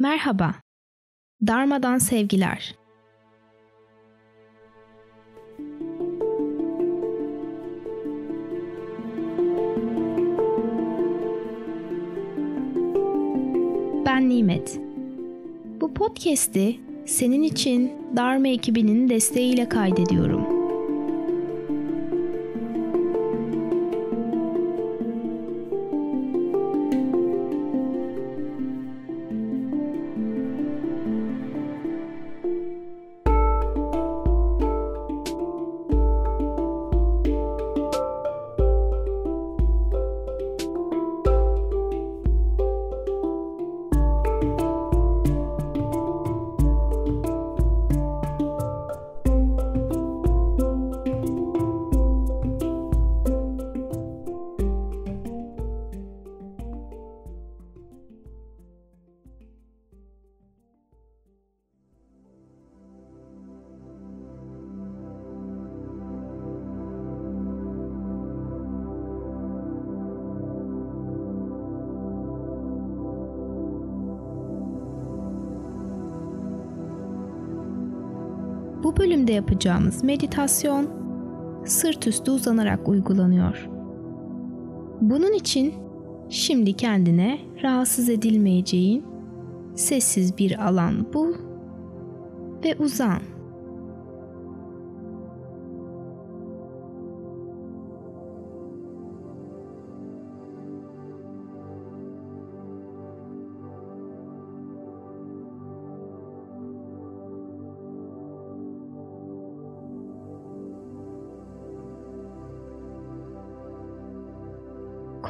Merhaba. Darmadan sevgiler. Ben Nimet. Bu podcast'i senin için Dharma ekibinin desteğiyle kaydediyorum. Bu bölümde yapacağımız meditasyon sırt üstü uzanarak uygulanıyor. Bunun için şimdi kendine rahatsız edilmeyeceğin sessiz bir alan bul ve uzan.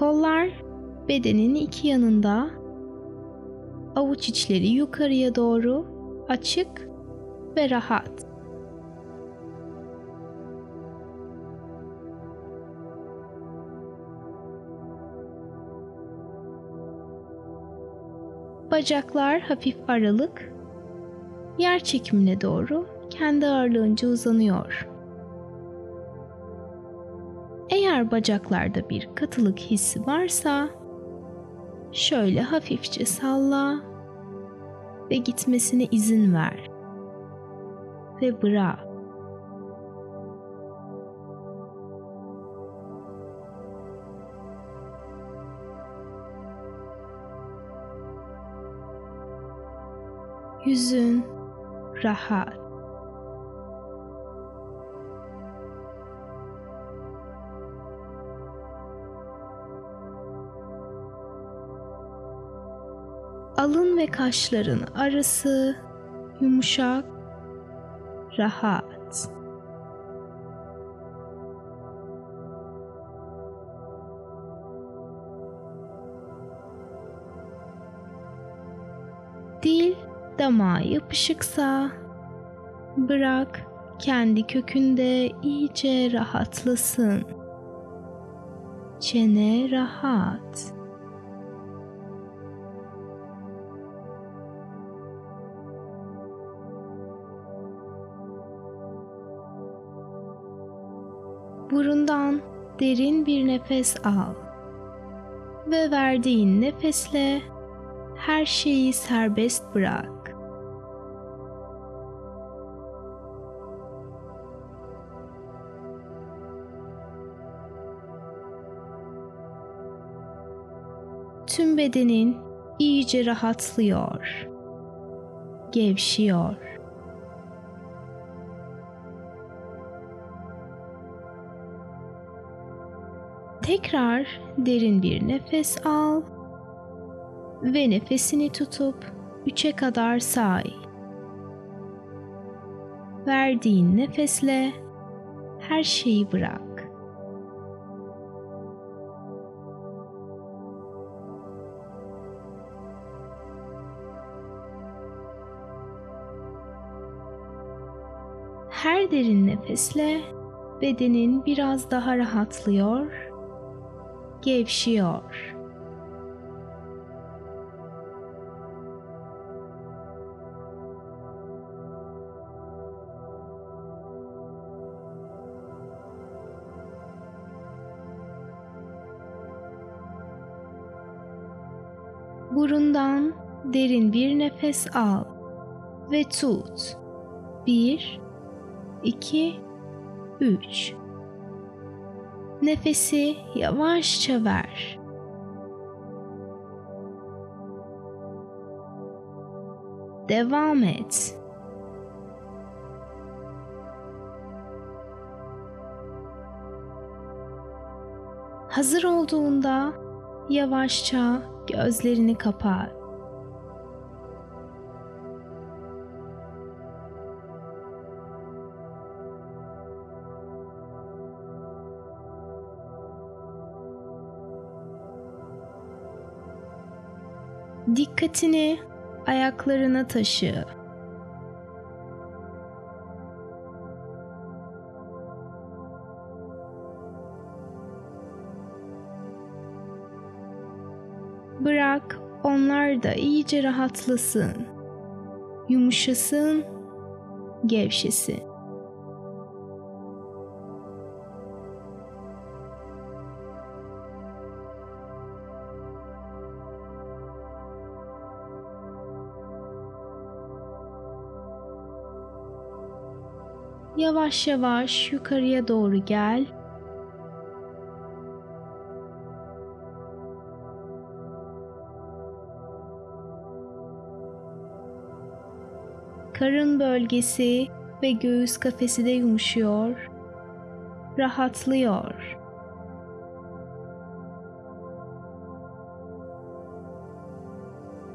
Kollar bedenin iki yanında, avuç içleri yukarıya doğru açık ve rahat. Bacaklar hafif aralık, yer çekimine doğru kendi ağırlığınca uzanıyor. Eğer bacaklarda bir katılık hissi varsa şöyle hafifçe salla ve gitmesine izin ver. Ve bırak. Yüzün rahat. Ve kaşların arası yumuşak, rahat. Dil damağa yapışıksa bırak kendi kökünde iyice rahatlasın. Çene rahat. Burundan derin bir nefes al ve verdiğin nefesle her şeyi serbest bırak. Tüm bedenin iyice rahatlıyor, gevşiyor. Tekrar derin bir nefes al ve nefesini tutup üçe kadar say. Verdiğin nefesle her şeyi bırak. Her derin nefesle bedenin biraz daha rahatlıyor gevşiyor. Burundan derin bir nefes al ve tut. 1 2 3 Nefesi yavaşça ver. Devam et. Hazır olduğunda yavaşça gözlerini kapat. Dikkatini ayaklarına taşı. Bırak onlar da iyice rahatlasın. Yumuşasın, gevşesin. Yavaş yavaş yukarıya doğru gel. Karın bölgesi ve göğüs kafesi de yumuşuyor, rahatlıyor.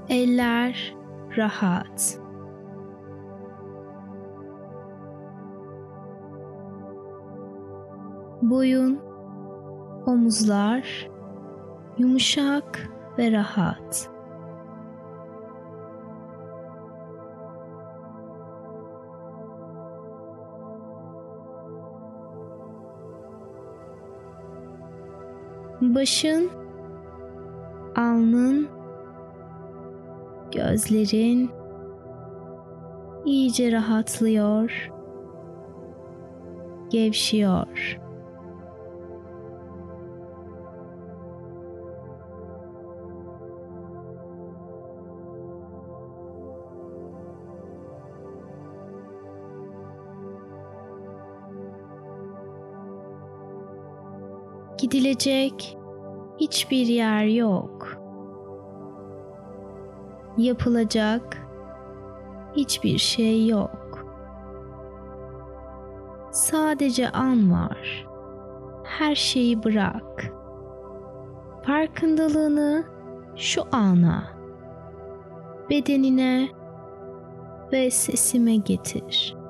Eller rahat. Boyun, omuzlar yumuşak ve rahat. Başın, alnın, gözlerin iyice rahatlıyor, gevşiyor. Gidilecek hiçbir yer yok. Yapılacak hiçbir şey yok. Sadece an var. Her şeyi bırak. Farkındalığını şu ana, bedenine ve sesime getir.''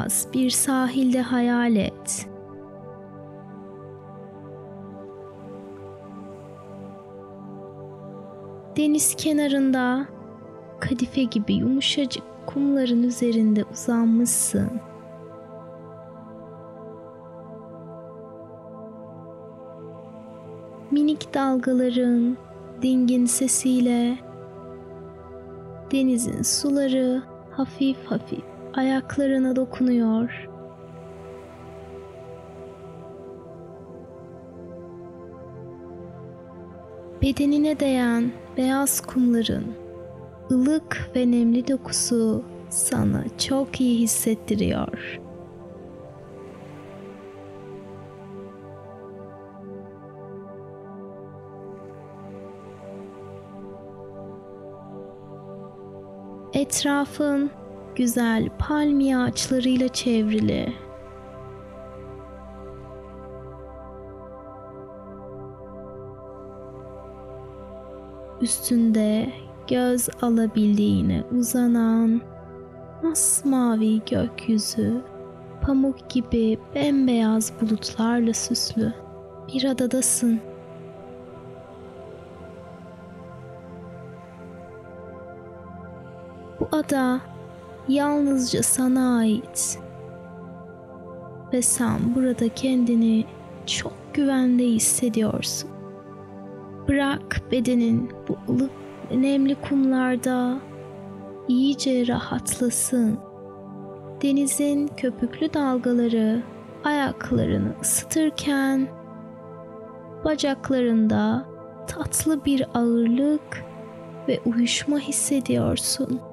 Bembeyaz bir sahilde hayal et. Deniz kenarında kadife gibi yumuşacık kumların üzerinde uzanmışsın. Minik dalgaların dingin sesiyle denizin suları hafif hafif ayaklarına dokunuyor. Bedenine değen beyaz kumların ılık ve nemli dokusu sana çok iyi hissettiriyor. Etrafın güzel palmiye ağaçlarıyla çevrili. Üstünde göz alabildiğine uzanan masmavi gökyüzü, pamuk gibi bembeyaz bulutlarla süslü bir adadasın. Bu ada yalnızca sana ait. Ve sen burada kendini çok güvende hissediyorsun. Bırak bedenin bu ılık nemli kumlarda iyice rahatlasın. Denizin köpüklü dalgaları ayaklarını ısıtırken bacaklarında tatlı bir ağırlık ve uyuşma hissediyorsun.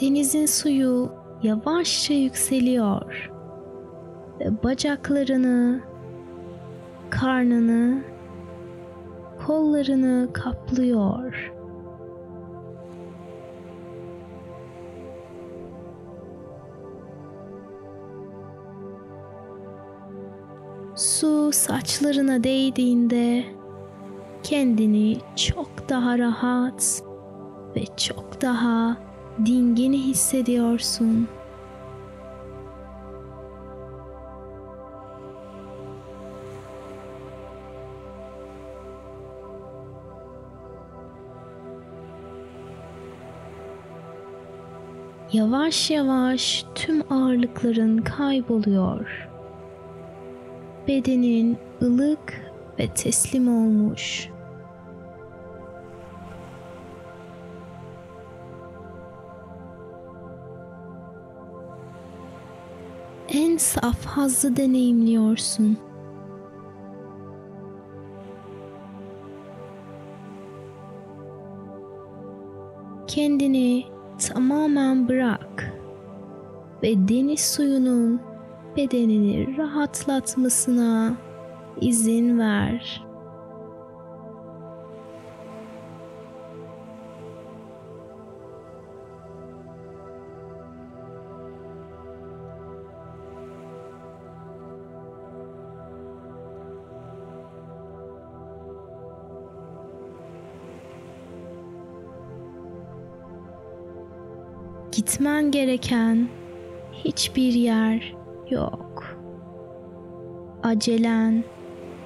Denizin suyu yavaşça yükseliyor ve bacaklarını, karnını, kollarını kaplıyor. Su saçlarına değdiğinde kendini çok daha rahat ve çok daha dingin hissediyorsun. Yavaş yavaş tüm ağırlıkların kayboluyor. Bedenin ılık ve teslim olmuş. Saf hazzı deneyimliyorsun. Kendini tamamen bırak ve deniz suyunun bedenini rahatlatmasına izin ver. Gitmen gereken hiçbir yer yok. Acelen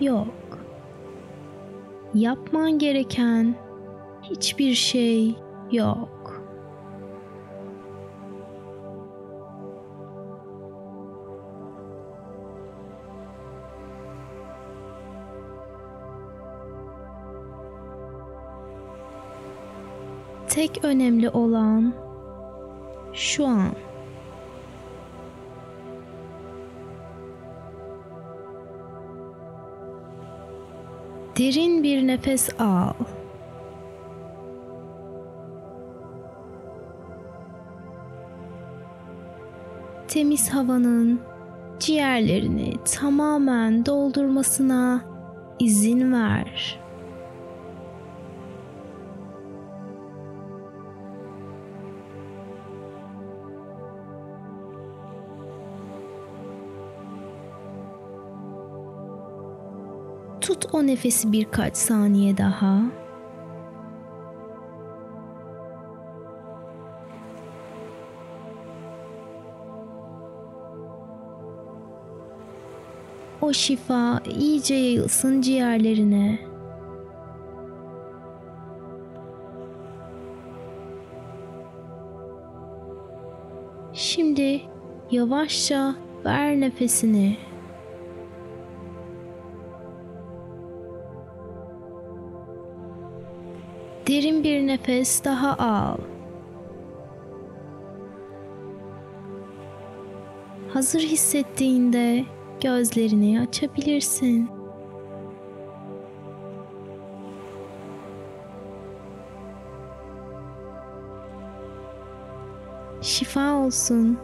yok. Yapman gereken hiçbir şey yok. Tek önemli olan şu an Derin bir nefes al. Temiz havanın ciğerlerini tamamen doldurmasına izin ver. O nefesi birkaç saniye daha. O şifa iyice yayılsın ciğerlerine. Şimdi yavaşça ver nefesini. Bir nefes daha al. Hazır hissettiğinde gözlerini açabilirsin. Şifa olsun.